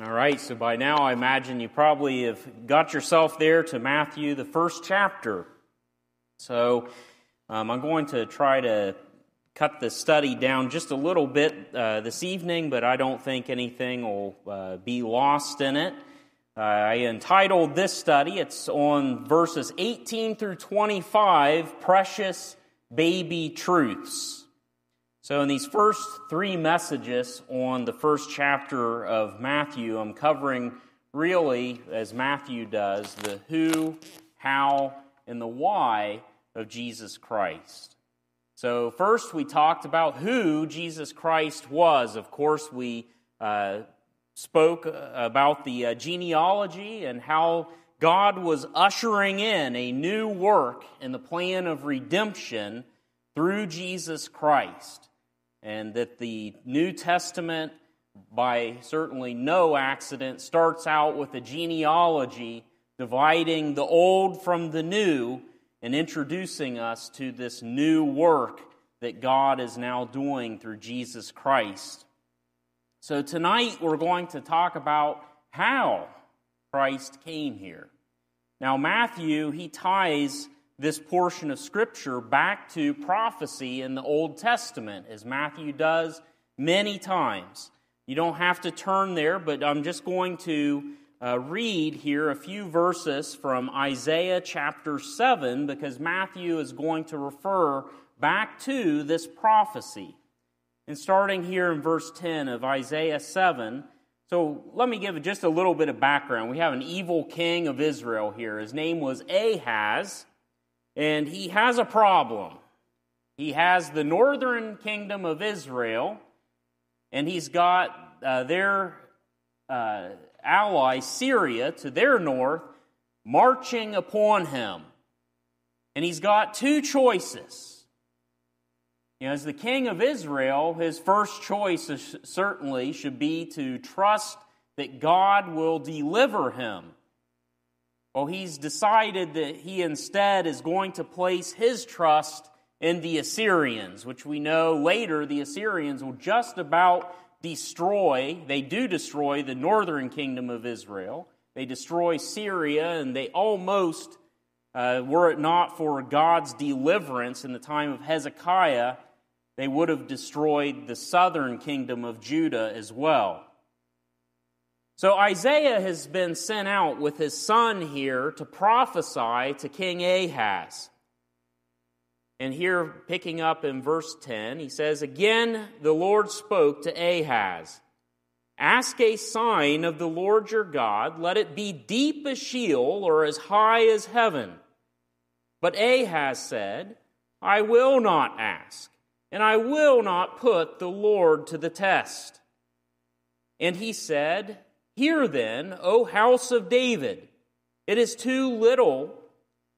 All right, so by now I imagine you probably have got yourself there to Matthew, the first chapter. So um, I'm going to try to cut the study down just a little bit uh, this evening, but I don't think anything will uh, be lost in it. Uh, I entitled this study, it's on verses 18 through 25 Precious Baby Truths. So, in these first three messages on the first chapter of Matthew, I'm covering really, as Matthew does, the who, how, and the why of Jesus Christ. So, first we talked about who Jesus Christ was. Of course, we uh, spoke about the uh, genealogy and how God was ushering in a new work in the plan of redemption through Jesus Christ and that the New Testament, by certainly no accident, starts out with a genealogy dividing the old from the new and introducing us to this new work that God is now doing through Jesus Christ. So tonight we're going to talk about how Christ came here. Now, Matthew, he ties this portion of Scripture back to prophecy in the Old Testament, as Matthew does many times. You don't have to turn there, but I'm just going to uh, read here a few verses from Isaiah chapter 7 because Matthew is going to refer back to this prophecy. And starting here in verse 10 of Isaiah 7, so let me give just a little bit of background. We have an evil king of Israel here. His name was Ahaz. And he has a problem. He has the northern kingdom of Israel, and he's got uh, their uh, ally, Syria, to their north, marching upon him. And he's got two choices. You know, as the king of Israel, his first choice certainly should be to trust that God will deliver him well, he's decided that he instead is going to place his trust in the Assyrians, which we know later the Assyrians will just about destroy, they do destroy the northern kingdom of Israel. They destroy Syria, and they almost, uh, were it not for God's deliverance in the time of Hezekiah, they would have destroyed the southern kingdom of Judah as well. So Isaiah has been sent out with his son here to prophesy to King Ahaz. And here, picking up in verse 10, he says, Again, the Lord spoke to Ahaz Ask a sign of the Lord your God, let it be deep as Sheol or as high as heaven. But Ahaz said, I will not ask, and I will not put the Lord to the test. And he said, Hear then, O house of David, it is too little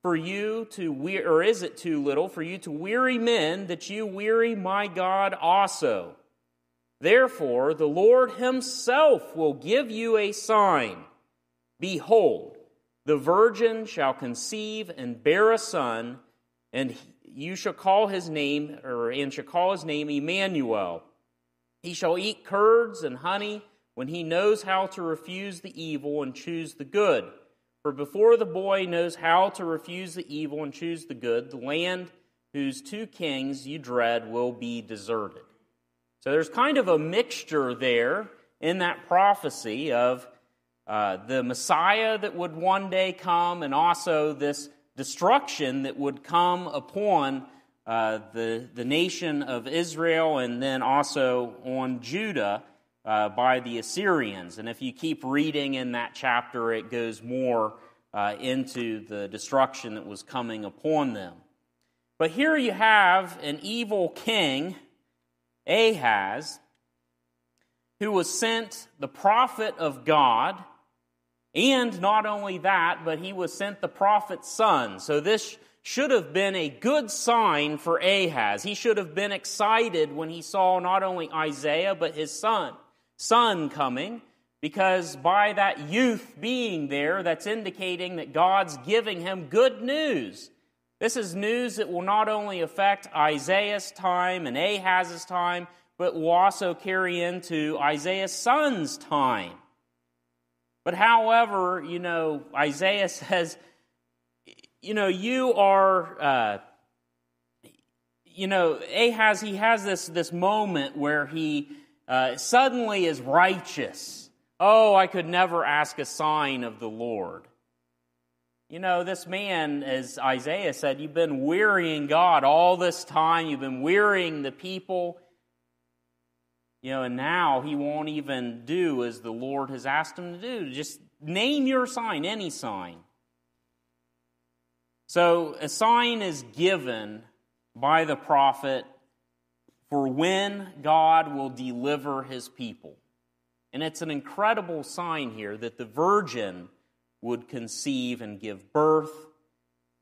for you to weary, or is it too little for you to weary men that you weary my God also? Therefore, the Lord himself will give you a sign. Behold, the virgin shall conceive and bear a son, and you shall call his name, or and shall call his name Emmanuel. He shall eat curds and honey when he knows how to refuse the evil and choose the good. For before the boy knows how to refuse the evil and choose the good, the land whose two kings you dread will be deserted. So there's kind of a mixture there in that prophecy of uh, the Messiah that would one day come and also this destruction that would come upon uh, the, the nation of Israel and then also on Judah uh, by the Assyrians. And if you keep reading in that chapter, it goes more uh, into the destruction that was coming upon them. But here you have an evil king, Ahaz, who was sent the prophet of God. And not only that, but he was sent the prophet's son. So this should have been a good sign for Ahaz. He should have been excited when he saw not only Isaiah, but his son son coming, because by that youth being there, that's indicating that God's giving him good news. This is news that will not only affect Isaiah's time and Ahaz's time, but will also carry into Isaiah's son's time. But however, you know, Isaiah says, you know, you are, uh, you know, Ahaz, he has this, this moment where he uh, suddenly is righteous. Oh, I could never ask a sign of the Lord. You know, this man, as Isaiah said, you've been wearying God all this time, you've been wearying the people. You know, and now he won't even do as the Lord has asked him to do. Just name your sign, any sign. So a sign is given by the prophet for when God will deliver his people. And it's an incredible sign here that the virgin would conceive and give birth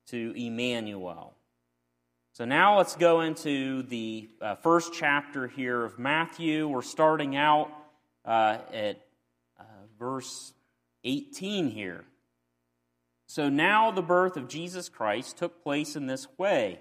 to Emmanuel. So now let's go into the uh, first chapter here of Matthew. We're starting out uh, at uh, verse 18 here. So now the birth of Jesus Christ took place in this way.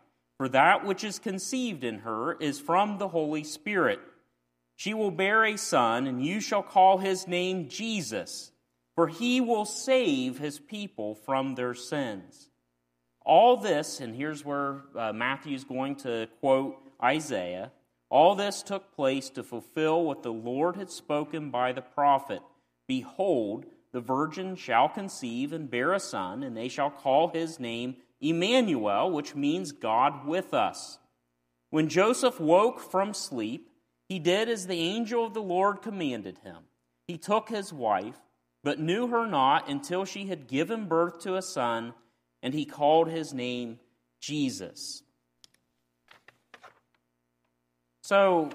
for that which is conceived in her is from the Holy Spirit. She will bear a son, and you shall call his name Jesus, for he will save his people from their sins. All this, and here's where uh, Matthew's going to quote Isaiah all this took place to fulfill what the Lord had spoken by the prophet Behold, the virgin shall conceive and bear a son, and they shall call his name Emmanuel, which means God with us. When Joseph woke from sleep, he did as the angel of the Lord commanded him. He took his wife, but knew her not until she had given birth to a son, and he called his name Jesus. So,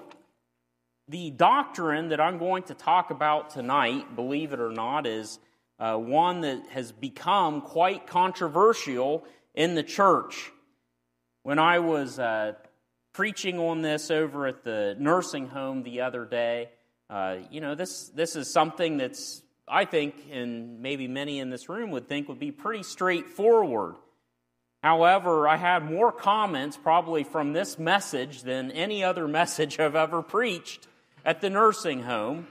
the doctrine that I'm going to talk about tonight, believe it or not, is uh, one that has become quite controversial in the church. When I was uh, preaching on this over at the nursing home the other day, uh, you know, this, this is something that's, I think, and maybe many in this room would think would be pretty straightforward. However, I had more comments probably from this message than any other message I've ever preached at the nursing home.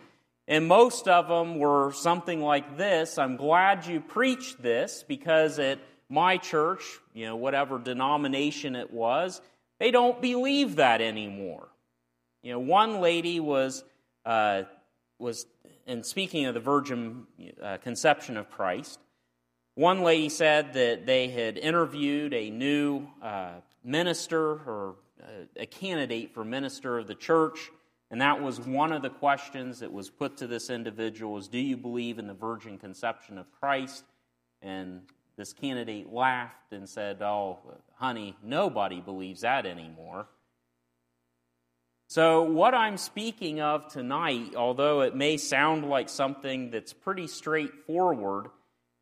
And most of them were something like this I'm glad you preached this because at my church, you know, whatever denomination it was, they don't believe that anymore. You know, one lady was, uh, was and speaking of the virgin uh, conception of Christ, one lady said that they had interviewed a new uh, minister or uh, a candidate for minister of the church and that was one of the questions that was put to this individual is do you believe in the virgin conception of Christ? And this candidate laughed and said, "Oh, honey, nobody believes that anymore." So, what I'm speaking of tonight, although it may sound like something that's pretty straightforward,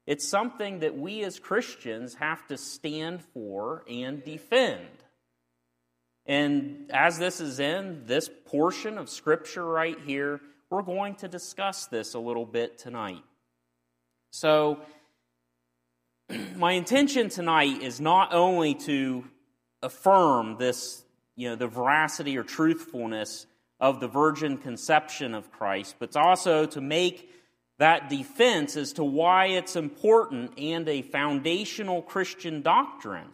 it's something that we as Christians have to stand for and defend. And as this is in this portion of Scripture right here, we're going to discuss this a little bit tonight. So, my intention tonight is not only to affirm this, you know, the veracity or truthfulness of the virgin conception of Christ, but also to make that defense as to why it's important and a foundational Christian doctrine.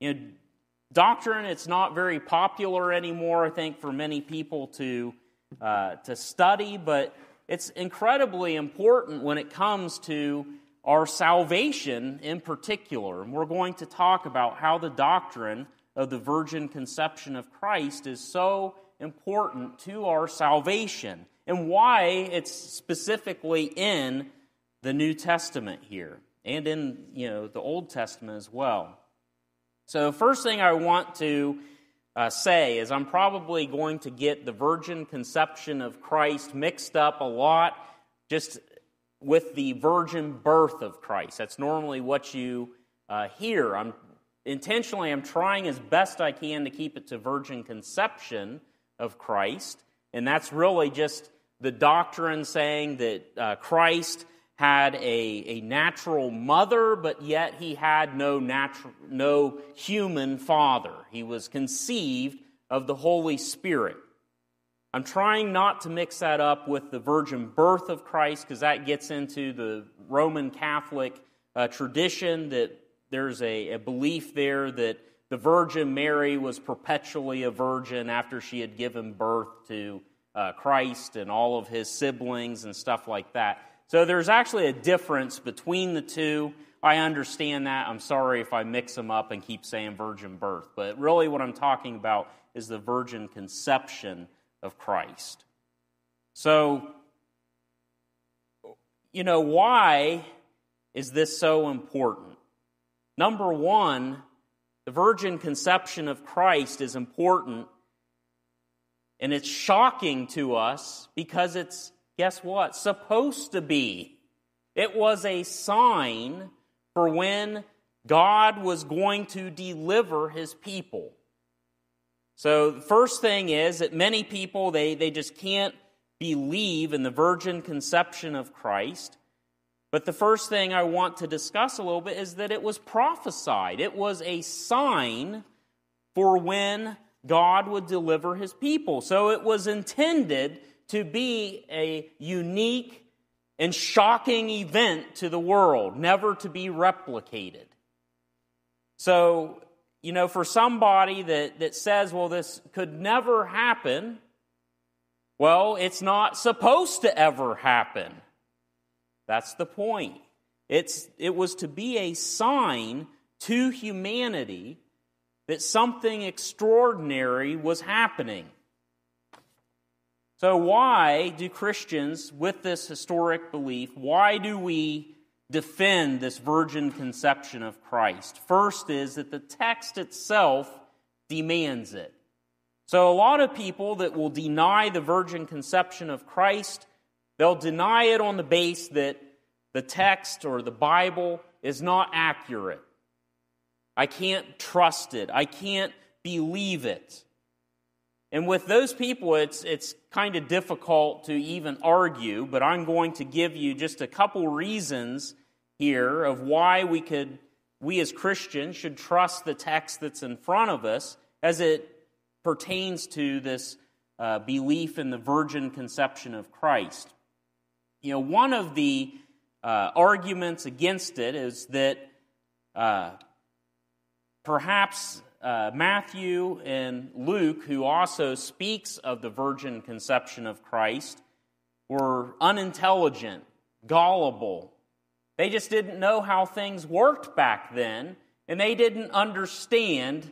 You know, Doctrine, it's not very popular anymore, I think, for many people to, uh, to study, but it's incredibly important when it comes to our salvation in particular. And we're going to talk about how the doctrine of the virgin conception of Christ is so important to our salvation and why it's specifically in the New Testament here and in you know the Old Testament as well. So, first thing I want to uh, say is I'm probably going to get the virgin conception of Christ mixed up a lot, just with the virgin birth of Christ. That's normally what you uh, hear. I'm intentionally I'm trying as best I can to keep it to virgin conception of Christ, and that's really just the doctrine saying that uh, Christ had a, a natural mother, but yet he had no natural, no human father. He was conceived of the Holy Spirit. I'm trying not to mix that up with the virgin birth of Christ because that gets into the Roman Catholic uh, tradition that there's a, a belief there that the Virgin Mary was perpetually a virgin after she had given birth to uh, Christ and all of his siblings and stuff like that. So there's actually a difference between the two. I understand that. I'm sorry if I mix them up and keep saying virgin birth. But really, what I'm talking about is the virgin conception of Christ. So, you know, why is this so important? Number one, the virgin conception of Christ is important and it's shocking to us because it's guess what? Supposed to be. It was a sign for when God was going to deliver his people. So the first thing is that many people they, they just can't believe in the virgin conception of Christ. But the first thing I want to discuss a little bit is that it was prophesied. It was a sign for when God would deliver his people. So it was intended to be a unique and shocking event to the world, never to be replicated. So, you know, for somebody that, that says, well, this could never happen, well, it's not supposed to ever happen. That's the point. It's, it was to be a sign to humanity that something extraordinary was happening. So, why do Christians, with this historic belief, why do we defend this virgin conception of Christ? First is that the text itself demands it. So, a lot of people that will deny the virgin conception of Christ, they'll deny it on the base that the text or the Bible is not accurate. I can't trust it. I can't believe it. And with those people, it's, it's kind of difficult to even argue, but I'm going to give you just a couple reasons here of why we could, we as Christians should trust the text that's in front of us as it pertains to this uh, belief in the virgin conception of Christ. You know, one of the uh, arguments against it is that uh, perhaps uh, Matthew and Luke, who also speaks of the virgin conception of Christ, were unintelligent, gullible. They just didn't know how things worked back then, and they didn't understand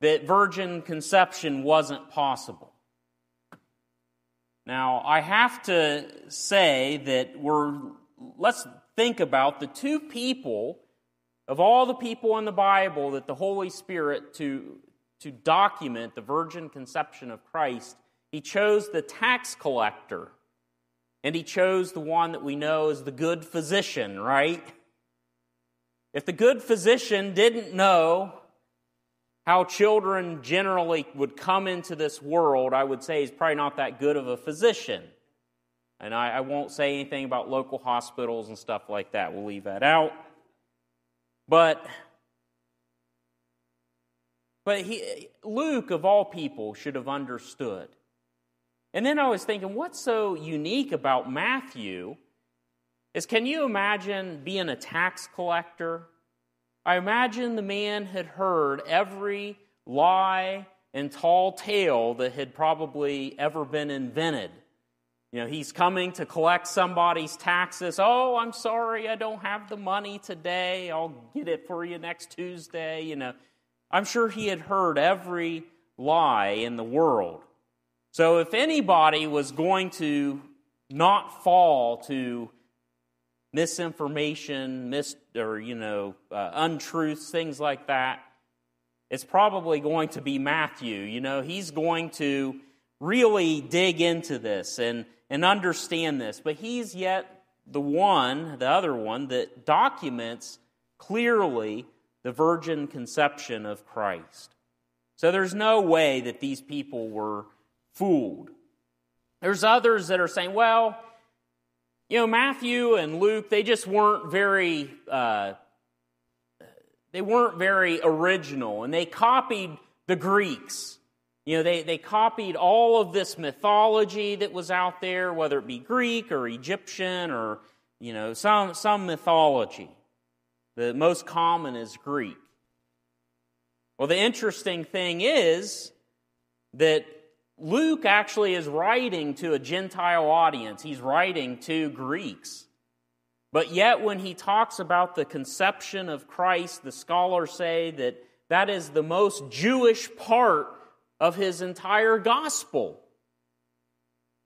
that virgin conception wasn't possible. Now, I have to say that we're, let's think about the two people of all the people in the Bible that the Holy Spirit to, to document the virgin conception of Christ, he chose the tax collector. And he chose the one that we know as the good physician, right? If the good physician didn't know how children generally would come into this world, I would say he's probably not that good of a physician. And I, I won't say anything about local hospitals and stuff like that. We'll leave that out. But but he, Luke, of all people, should have understood. And then I was thinking, what's so unique about Matthew is can you imagine being a tax collector? I imagine the man had heard every lie and tall tale that had probably ever been invented. You know, he's coming to collect somebody's taxes. Oh, I'm sorry, I don't have the money today. I'll get it for you next Tuesday. You know, I'm sure he had heard every lie in the world. So if anybody was going to not fall to misinformation, mis or you know, uh, untruths, things like that, it's probably going to be Matthew. You know, he's going to really dig into this and and understand this, but he's yet the one, the other one, that documents clearly the virgin conception of Christ. So there's no way that these people were fooled. There's others that are saying, well, you know, Matthew and Luke, they just weren't very, uh, they weren't very original, and they copied the Greeks. You know, they, they copied all of this mythology that was out there, whether it be Greek or Egyptian or, you know, some, some mythology. The most common is Greek. Well, the interesting thing is that Luke actually is writing to a Gentile audience, he's writing to Greeks. But yet, when he talks about the conception of Christ, the scholars say that that is the most Jewish part of his entire gospel.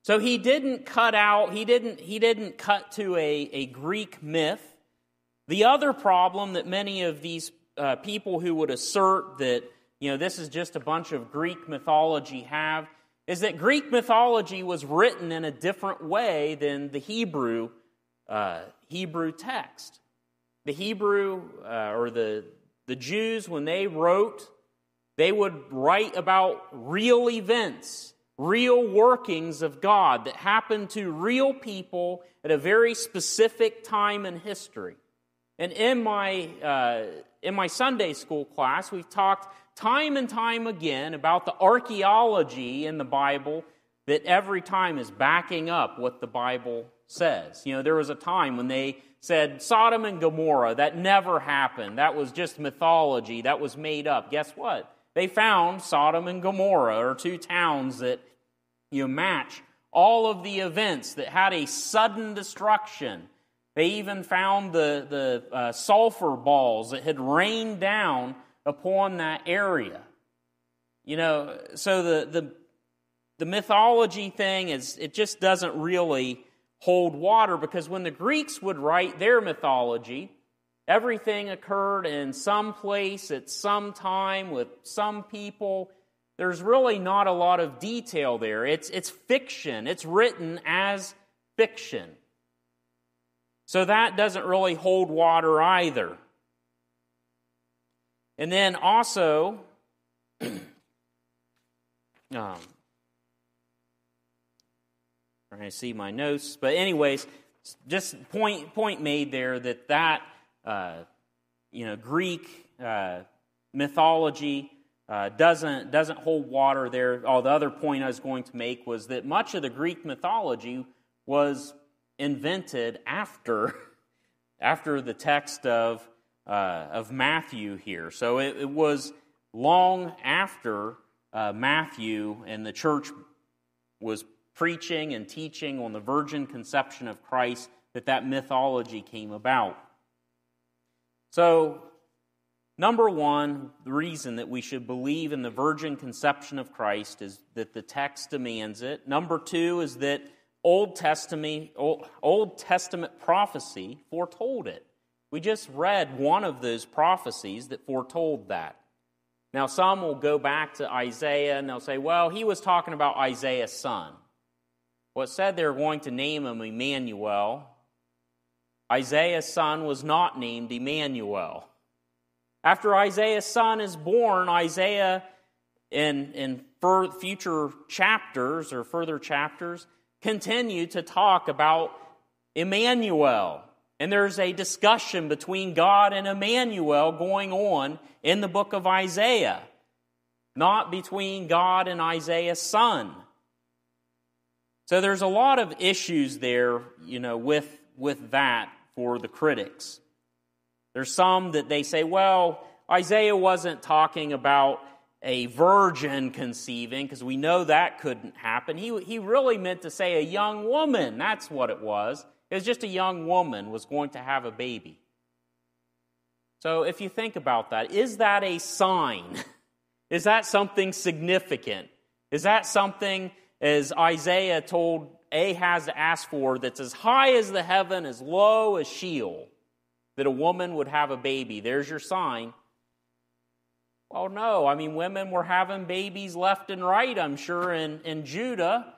So he didn't cut out, he didn't, he didn't cut to a, a Greek myth. The other problem that many of these uh, people who would assert that, you know, this is just a bunch of Greek mythology have is that Greek mythology was written in a different way than the Hebrew, uh, Hebrew text. The Hebrew uh, or the, the Jews, when they wrote, they would write about real events, real workings of God that happened to real people at a very specific time in history. And in my, uh, in my Sunday school class, we've talked time and time again about the archaeology in the Bible that every time is backing up what the Bible says. You know, there was a time when they said Sodom and Gomorrah, that never happened. That was just mythology, that was made up. Guess what? They found Sodom and Gomorrah, or two towns that you match all of the events that had a sudden destruction they even found the, the uh, sulfur balls that had rained down upon that area. You know, so the, the, the mythology thing is, it just doesn't really hold water because when the Greeks would write their mythology, everything occurred in some place at some time with some people. There's really not a lot of detail there. It's, it's fiction, it's written as fiction. So that doesn't really hold water either. And then also, um, trying to see my notes, but anyways, just point point made there that that uh, you know Greek uh, mythology uh, doesn't doesn't hold water there. Oh, the other point I was going to make was that much of the Greek mythology was invented after, after the text of, uh, of Matthew here. So it, it was long after uh, Matthew and the church was preaching and teaching on the virgin conception of Christ that that mythology came about. So, number one, the reason that we should believe in the virgin conception of Christ is that the text demands it. Number two is that Old Testament, Old Testament prophecy foretold it. We just read one of those prophecies that foretold that. Now, some will go back to Isaiah and they'll say, well, he was talking about Isaiah's son. Well, it said they were going to name him Emmanuel. Isaiah's son was not named Emmanuel. After Isaiah's son is born, Isaiah, in, in future chapters or further chapters, continue to talk about Emmanuel. And there's a discussion between God and Emmanuel going on in the book of Isaiah, not between God and Isaiah's son. So there's a lot of issues there, you know, with, with that for the critics. There's some that they say, well, Isaiah wasn't talking about a virgin conceiving, because we know that couldn't happen. He, he really meant to say a young woman. That's what it was. It was just a young woman was going to have a baby. So if you think about that, is that a sign? Is that something significant? Is that something, as Isaiah told Ahaz to ask for, that's as high as the heaven, as low as Sheol, that a woman would have a baby? There's your sign. Well, no. I mean, women were having babies left and right, I'm sure, in, in Judah.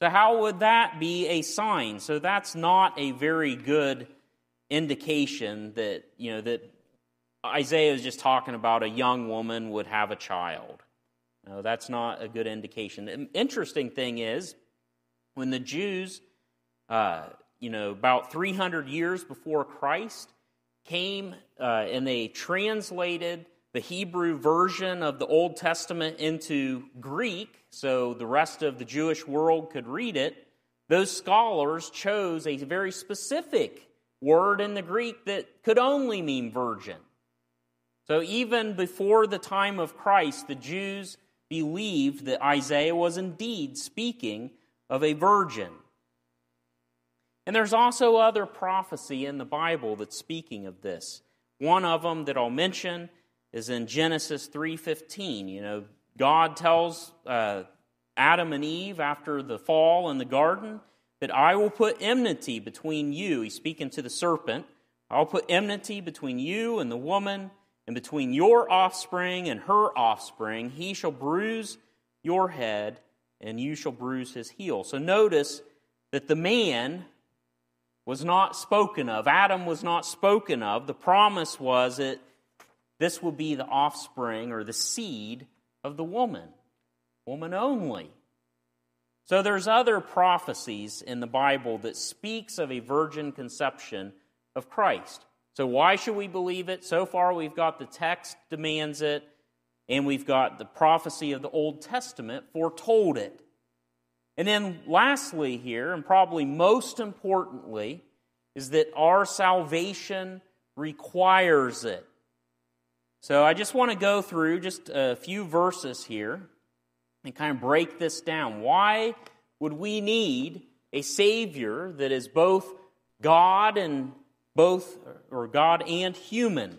So, how would that be a sign? So, that's not a very good indication that, you know, that Isaiah is just talking about a young woman would have a child. No, that's not a good indication. The interesting thing is, when the Jews, uh, you know, about 300 years before Christ, came uh, and they translated the Hebrew version of the Old Testament into Greek so the rest of the Jewish world could read it, those scholars chose a very specific word in the Greek that could only mean virgin. So even before the time of Christ, the Jews believed that Isaiah was indeed speaking of a virgin. And there's also other prophecy in the Bible that's speaking of this. One of them that I'll mention is in Genesis 3:15. You know, God tells uh, Adam and Eve after the fall in the garden that I will put enmity between you. He's speaking to the serpent. I'll put enmity between you and the woman, and between your offspring and her offspring. He shall bruise your head, and you shall bruise his heel. So notice that the man was not spoken of. Adam was not spoken of. The promise was that this will be the offspring or the seed of the woman, woman only. So there's other prophecies in the Bible that speaks of a virgin conception of Christ. So why should we believe it? So far we've got the text demands it and we've got the prophecy of the Old Testament foretold it. And then lastly here and probably most importantly is that our salvation requires it. So I just want to go through just a few verses here and kind of break this down. Why would we need a Savior that is both God and both, or God and human?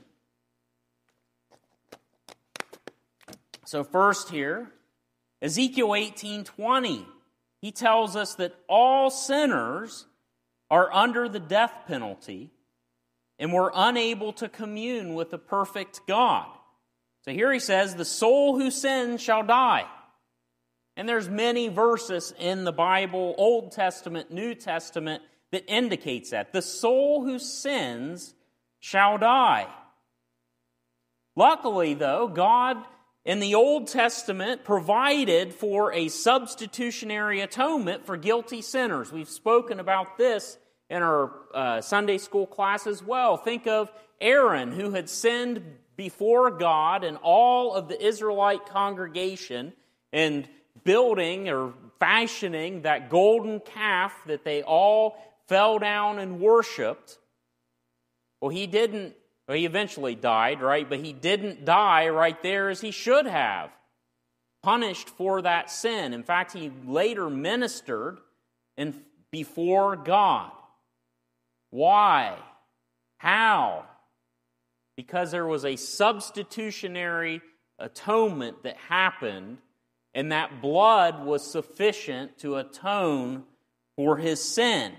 So first here, Ezekiel 18:20, he tells us that all sinners are under the death penalty and we're unable to commune with the perfect God. So here he says, The soul who sins shall die. And there's many verses in the Bible, Old Testament, New Testament, that indicates that. The soul who sins shall die. Luckily, though, God in the Old Testament provided for a substitutionary atonement for guilty sinners. We've spoken about this in our uh, Sunday school class as well. Think of Aaron, who had sinned before God and all of the Israelite congregation and building or fashioning that golden calf that they all fell down and worshiped. Well, he didn't, well, he eventually died, right? But he didn't die right there as he should have, punished for that sin. In fact, he later ministered in, before God. Why? How? Because there was a substitutionary atonement that happened, and that blood was sufficient to atone for his sin.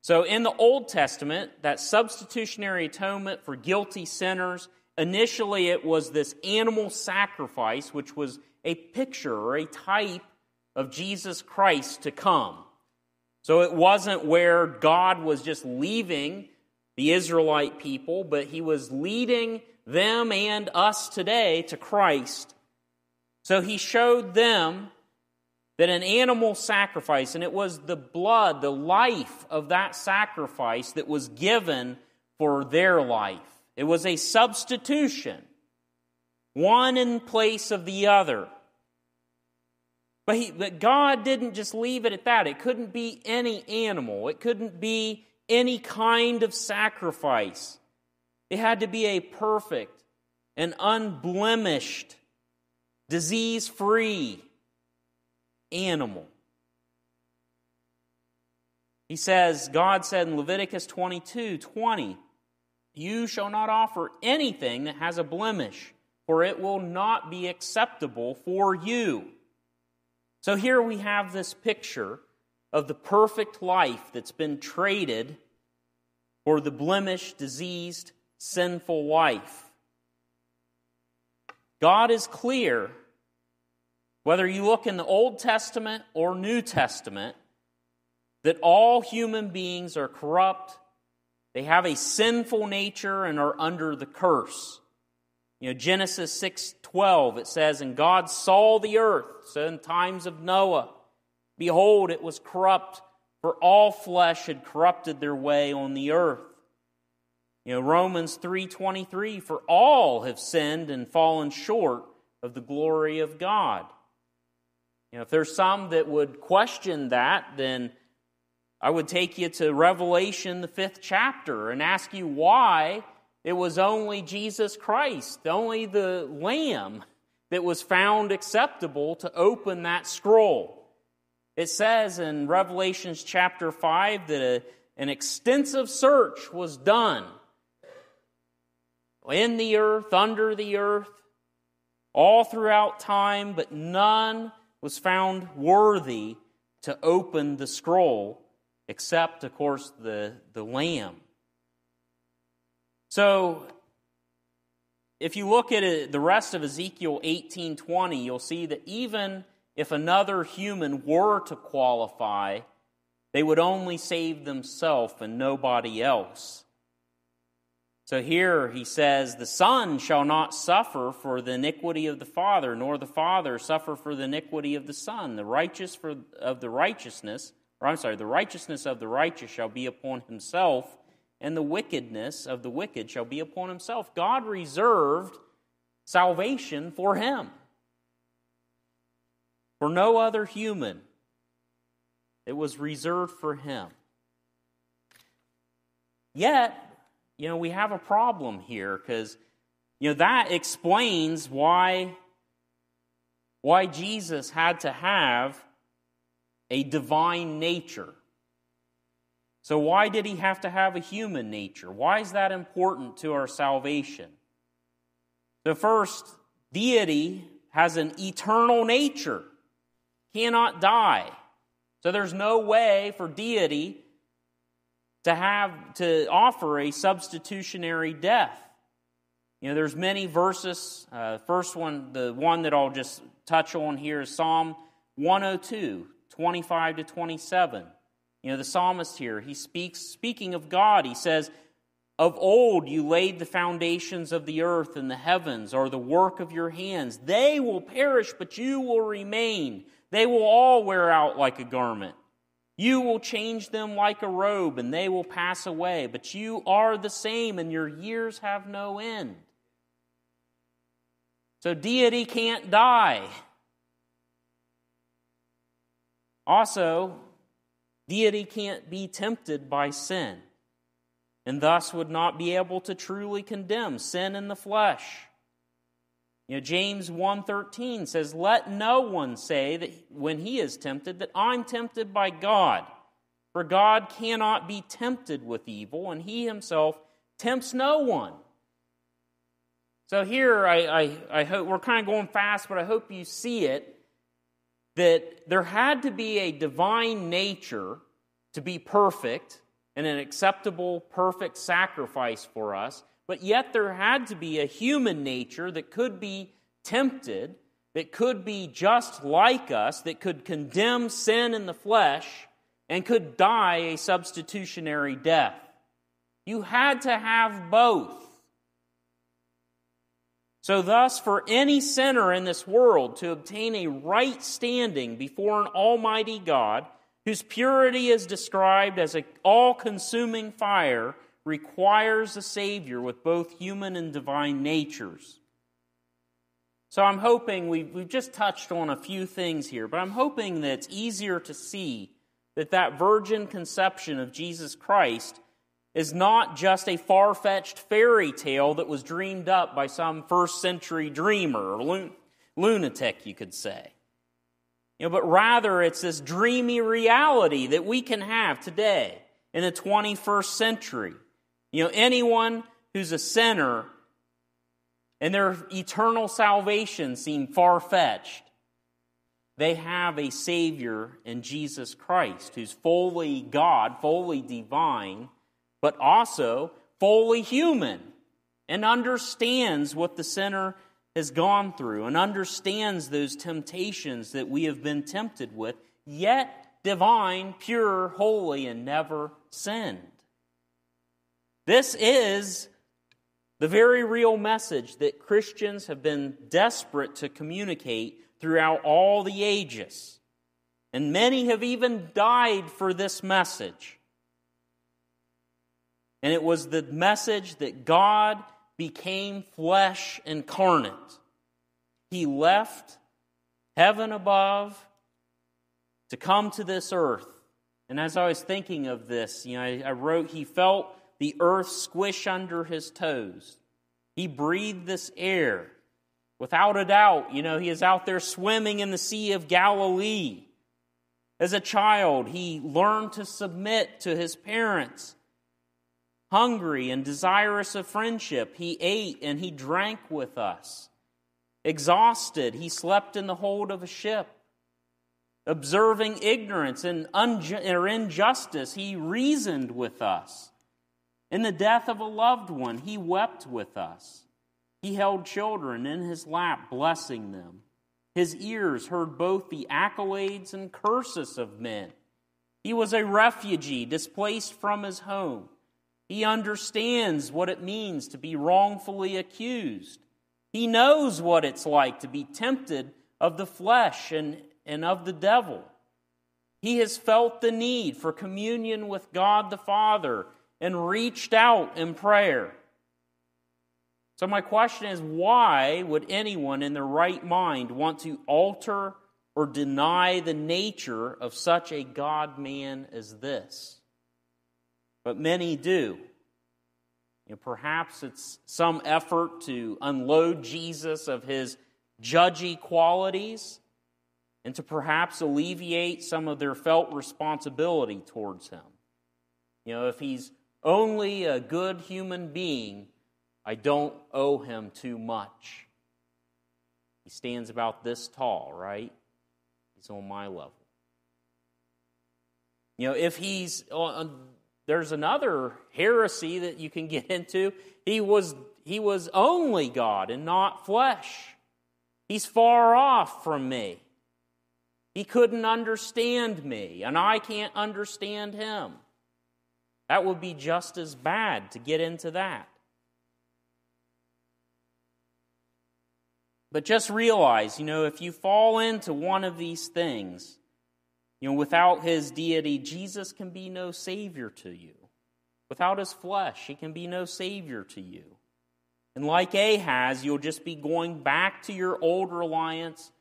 So, in the Old Testament, that substitutionary atonement for guilty sinners, initially it was this animal sacrifice, which was a picture or a type of Jesus Christ to come. So it wasn't where God was just leaving the Israelite people, but he was leading them and us today to Christ. So he showed them that an animal sacrifice, and it was the blood, the life of that sacrifice that was given for their life. It was a substitution, one in place of the other. But, he, but God didn't just leave it at that. It couldn't be any animal, it couldn't be any kind of sacrifice. It had to be a perfect and unblemished, disease free animal. He says, God said in Leviticus 22 20, You shall not offer anything that has a blemish, for it will not be acceptable for you. So here we have this picture of the perfect life that's been traded for the blemished, diseased, sinful life. God is clear whether you look in the Old Testament or New Testament, that all human beings are corrupt, they have a sinful nature and are under the curse. You know, Genesis 6:12 it says and God saw the earth so in times of Noah behold it was corrupt for all flesh had corrupted their way on the earth. You know, Romans 3:23 for all have sinned and fallen short of the glory of God. You know, if there's some that would question that, then I would take you to Revelation, the fifth chapter, and ask you why it was only Jesus Christ, only the Lamb, that was found acceptable to open that scroll. It says in Revelations chapter 5 that a, an extensive search was done in the earth, under the earth, all throughout time, but none was found worthy to open the scroll except, of course, the, the Lamb. So, if you look at it, the rest of Ezekiel 18:20, you'll see that even if another human were to qualify, they would only save themselves and nobody else. So here he says, The Son shall not suffer for the iniquity of the Father, nor the Father suffer for the iniquity of the Son. The righteous for, of the righteousness or I'm sorry, the righteousness of the righteous shall be upon himself, and the wickedness of the wicked shall be upon himself. God reserved salvation for him, for no other human. It was reserved for him. Yet, you know, we have a problem here because, you know, that explains why, why Jesus had to have a divine nature. So, why did he have to have a human nature? Why is that important to our salvation? The first, deity has an eternal nature, cannot die. So, there's no way for deity to have to offer a substitutionary death. You know, there's many verses. Uh, first one, the one that I'll just touch on here is Psalm 102. 25 to 27. You know, the psalmist here, he speaks, speaking of God, he says, Of old you laid the foundations of the earth, and the heavens are the work of your hands. They will perish, but you will remain. They will all wear out like a garment. You will change them like a robe, and they will pass away. But you are the same, and your years have no end. So deity can't die. Also, deity can't be tempted by sin and thus would not be able to truly condemn sin in the flesh. You know, James 1:13 says, "Let no one say that when he is tempted that I'm tempted by God, for God cannot be tempted with evil, and he himself tempts no one." So here I, I, I hope we're kind of going fast, but I hope you see it that there had to be a divine nature to be perfect and an acceptable, perfect sacrifice for us, but yet there had to be a human nature that could be tempted, that could be just like us, that could condemn sin in the flesh, and could die a substitutionary death. You had to have both. So, thus, for any sinner in this world to obtain a right standing before an almighty God, whose purity is described as an all consuming fire, requires a Savior with both human and divine natures. So, I'm hoping we've, we've just touched on a few things here, but I'm hoping that it's easier to see that that virgin conception of Jesus Christ is not just a far fetched fairy tale that was dreamed up by some first century dreamer or lunatic, you could say. You know, but rather, it's this dreamy reality that we can have today in the 21st century. You know, anyone who's a sinner and their eternal salvation seem far fetched, they have a Savior in Jesus Christ who's fully God, fully divine but also fully human and understands what the sinner has gone through and understands those temptations that we have been tempted with, yet divine, pure, holy, and never sinned. This is the very real message that Christians have been desperate to communicate throughout all the ages. And many have even died for this message. And it was the message that God became flesh incarnate. He left heaven above to come to this earth. And as I was thinking of this, you know, I, I wrote, He felt the earth squish under his toes. He breathed this air. Without a doubt, you know, he is out there swimming in the Sea of Galilee. As a child, he learned to submit to his parents. Hungry and desirous of friendship, he ate and he drank with us. Exhausted, he slept in the hold of a ship. Observing ignorance and or injustice, he reasoned with us. In the death of a loved one, he wept with us. He held children in his lap, blessing them. His ears heard both the accolades and curses of men. He was a refugee displaced from his home. He understands what it means to be wrongfully accused. He knows what it's like to be tempted of the flesh and, and of the devil. He has felt the need for communion with God the Father and reached out in prayer. So, my question is why would anyone in their right mind want to alter or deny the nature of such a God man as this? But many do. You know, perhaps it's some effort to unload Jesus of his judgy qualities and to perhaps alleviate some of their felt responsibility towards him. You know, if he's only a good human being, I don't owe him too much. He stands about this tall, right? He's on my level. You know, if he's on, there's another heresy that you can get into. He was he was only God and not flesh. He's far off from me. He couldn't understand me, and I can't understand him. That would be just as bad to get into that. But just realize, you know, if you fall into one of these things, you know, without his deity, Jesus can be no savior to you. Without his flesh, he can be no savior to you. And like Ahaz, you'll just be going back to your old reliance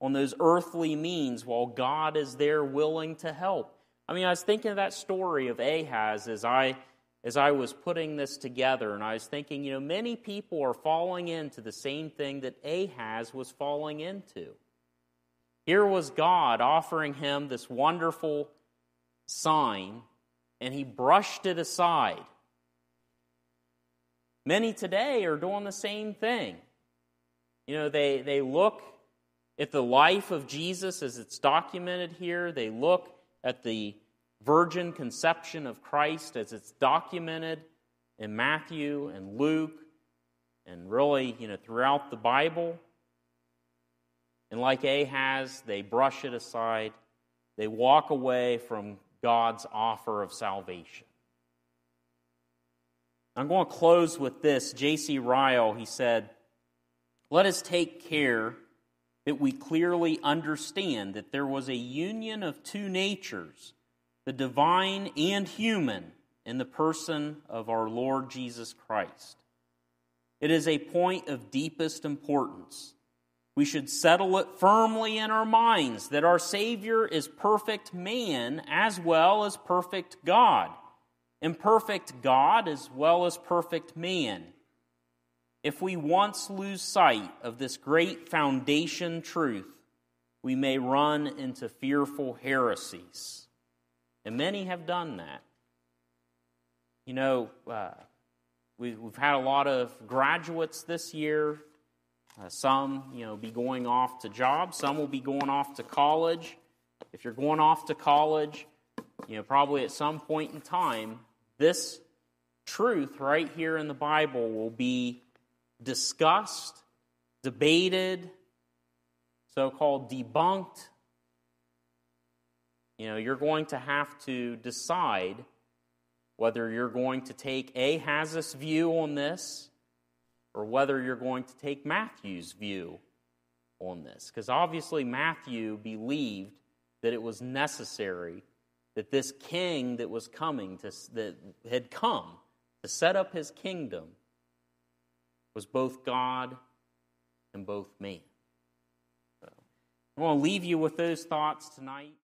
on those earthly means while God is there willing to help. I mean, I was thinking of that story of Ahaz as I as I was putting this together, and I was thinking, you know, many people are falling into the same thing that Ahaz was falling into. Here was God offering him this wonderful sign, and he brushed it aside. Many today are doing the same thing. You know, they, they look at the life of Jesus as it's documented here, they look at the virgin conception of Christ as it's documented in Matthew and Luke and really, you know, throughout the Bible. And like Ahaz, they brush it aside. They walk away from God's offer of salvation. I'm going to close with this. J.C. Ryle, he said, Let us take care that we clearly understand that there was a union of two natures, the divine and human, in the person of our Lord Jesus Christ. It is a point of deepest importance. We should settle it firmly in our minds that our Savior is perfect man as well as perfect God, and perfect God as well as perfect man. If we once lose sight of this great foundation truth, we may run into fearful heresies. And many have done that. You know, uh, we, have had a lot of graduates this year. Uh, some, you know, be going off to jobs. Some will be going off to college. If you're going off to college, you know, probably at some point in time, this truth right here in the Bible will be discussed debated, so called debunked, you know, you're going to have to decide whether you're going to take a Ahaz's view on this or whether you're going to take Matthew's view on this. Because obviously, Matthew believed that it was necessary that this king that was coming, to, that had come to set up his kingdom, was both God and both man. So, I want to leave you with those thoughts tonight.